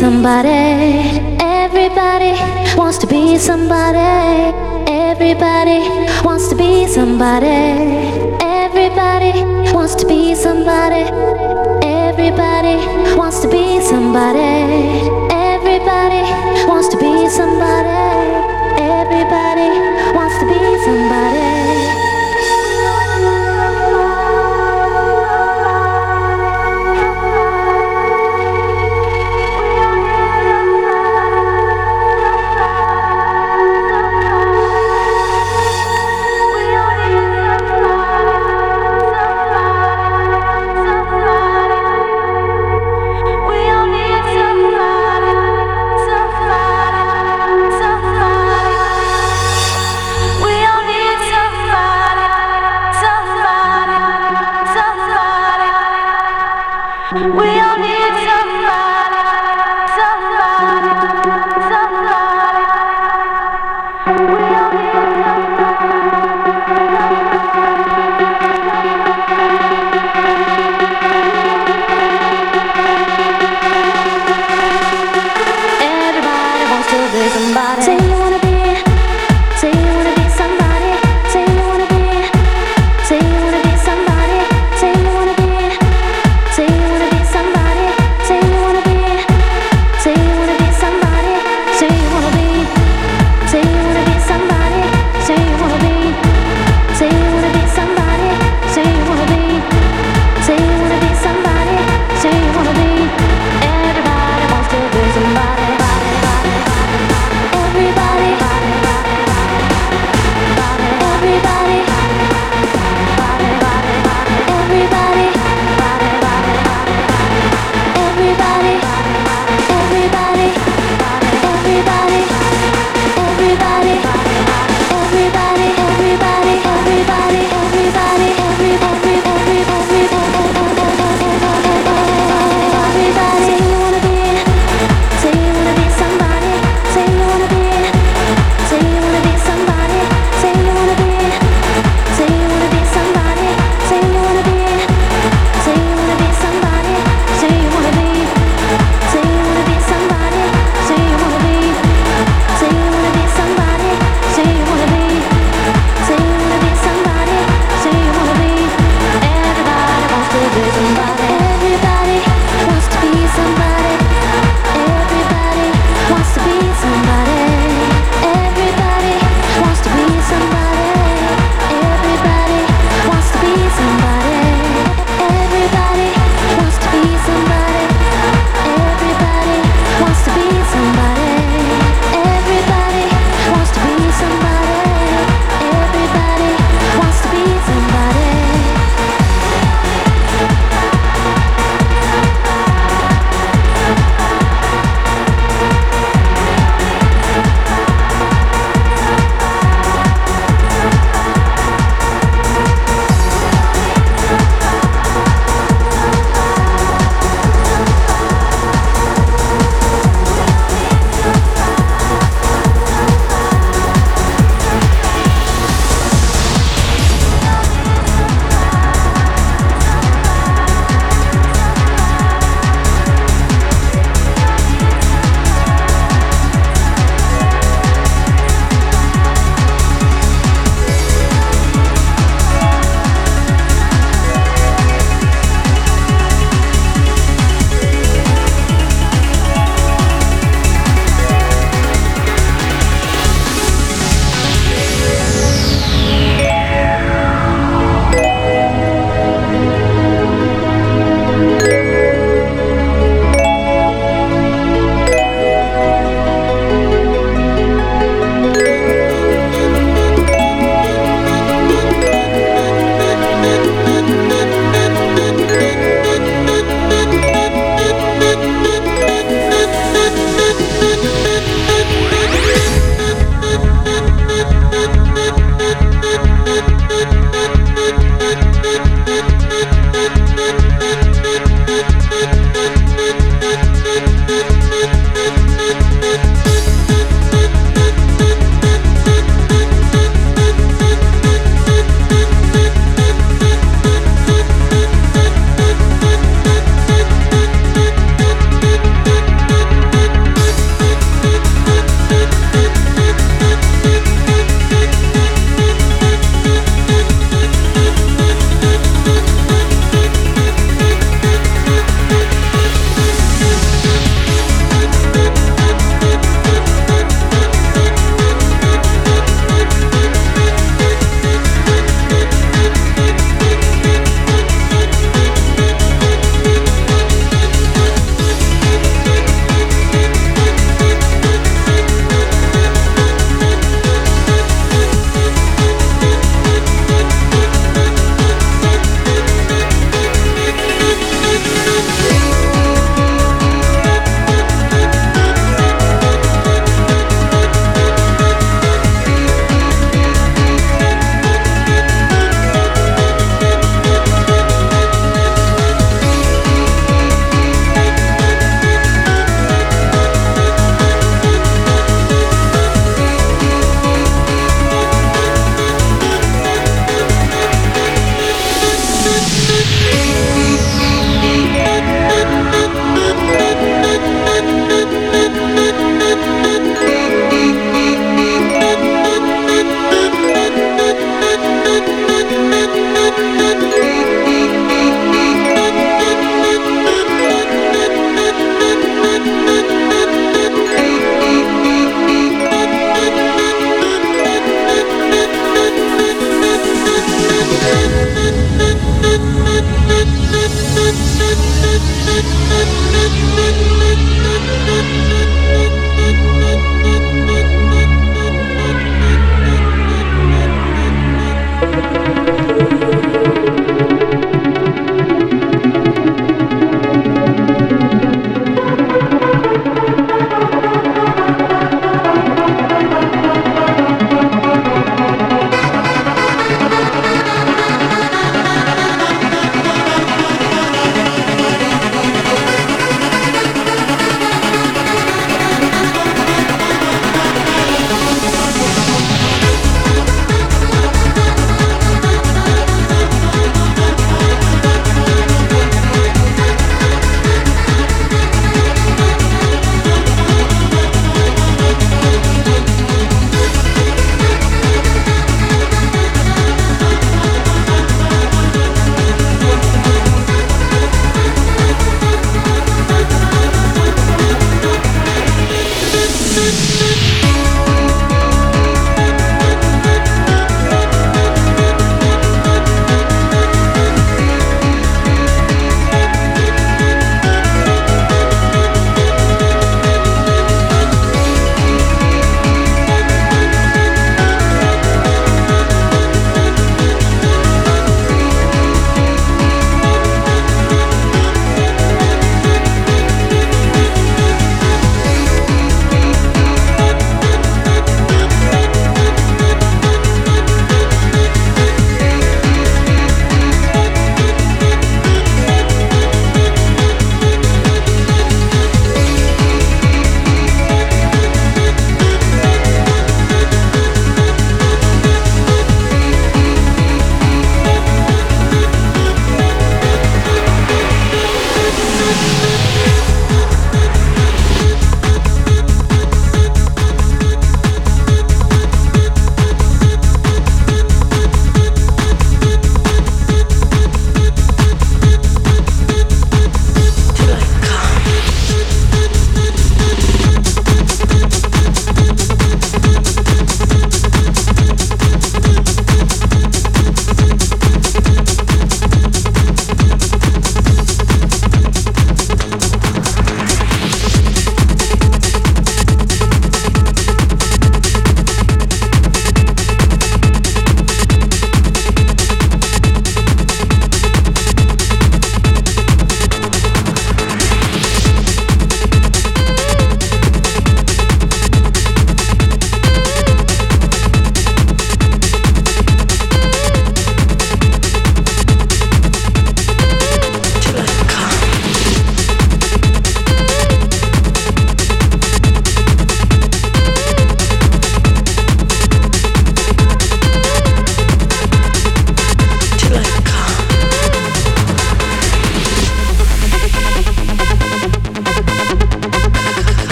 somebody. Everybody wants to be somebody. Everybody wants to be somebody.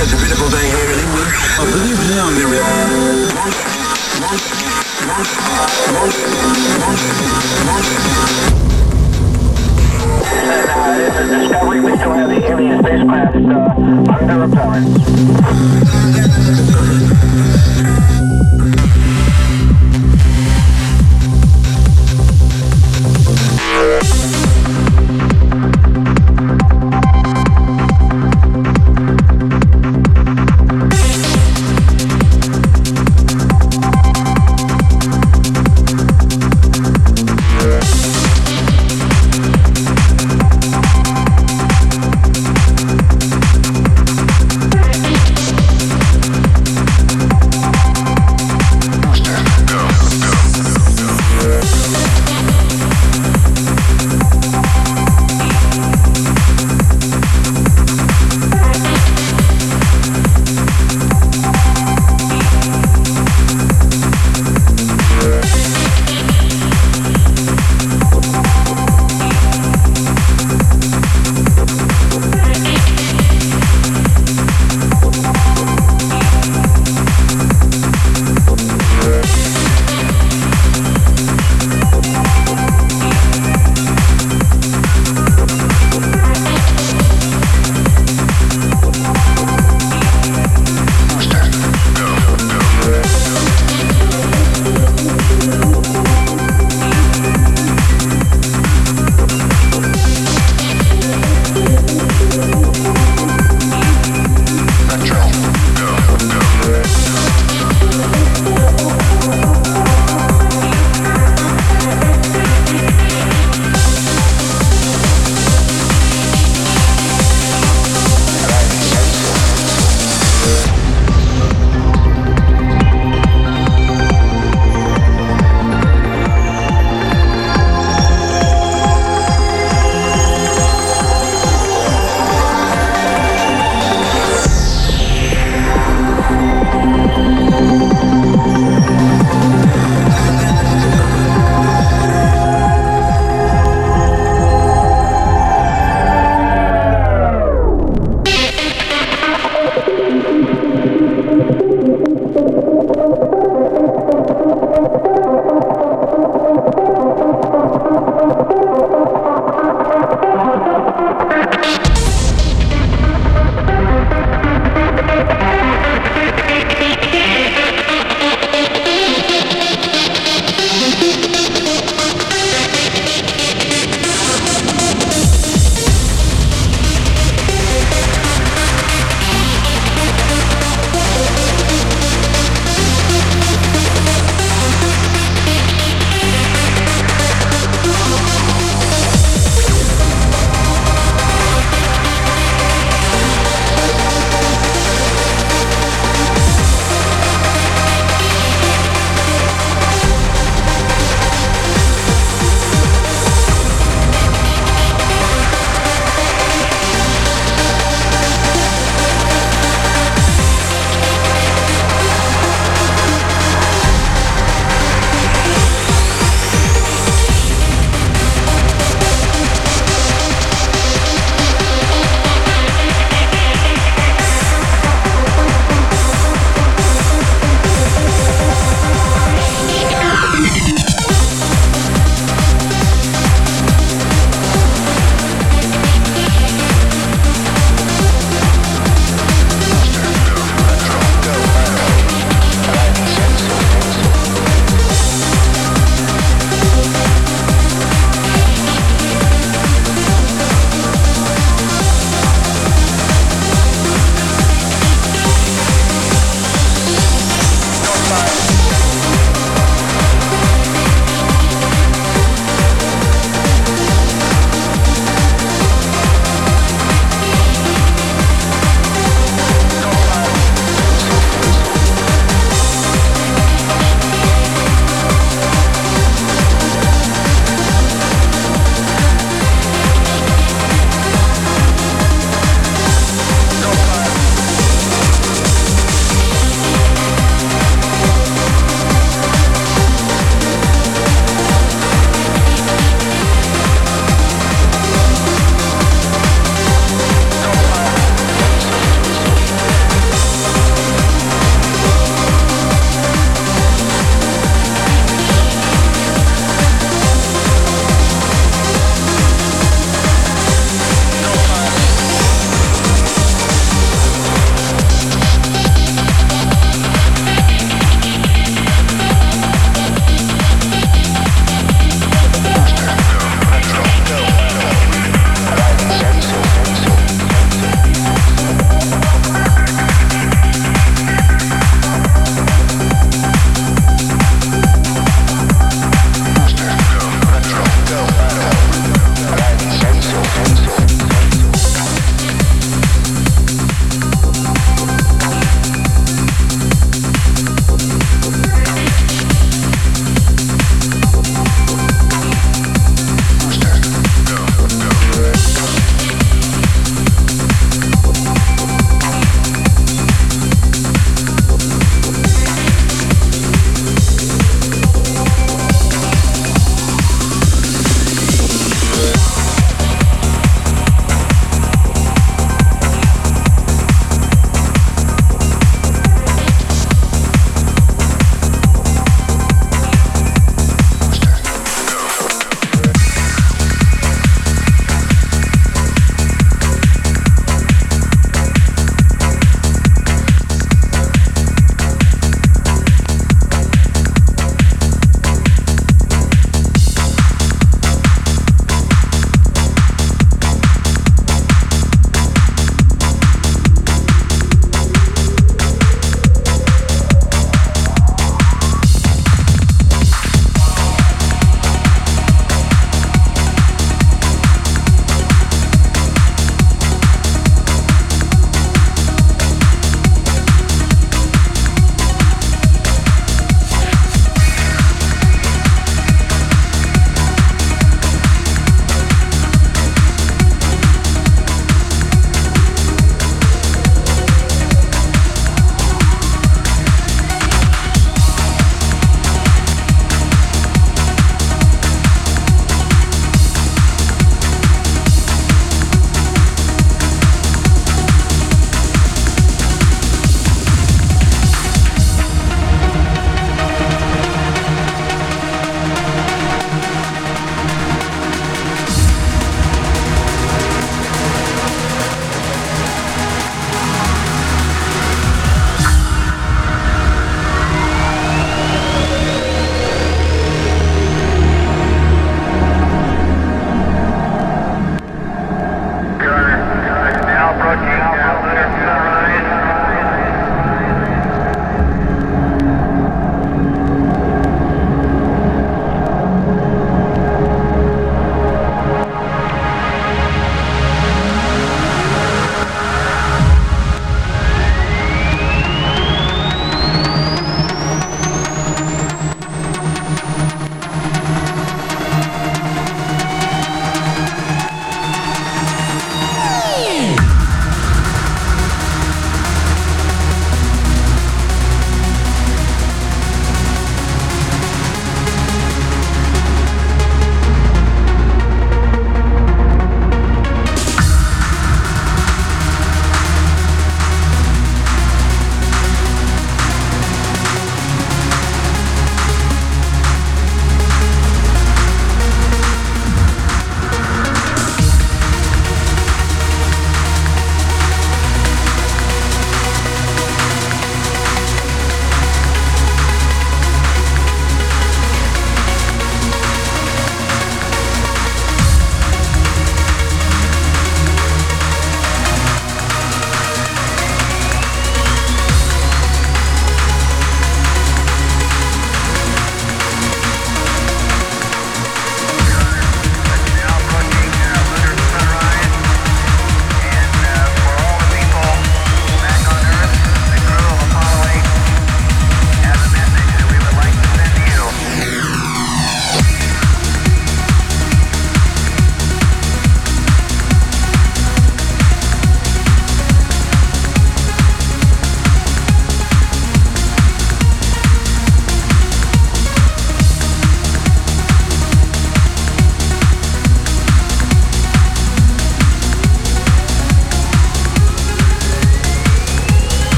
such a beautiful day here in England. I believe now there is And, a Discovery, we still have the alien spacecraft uh, under apparent.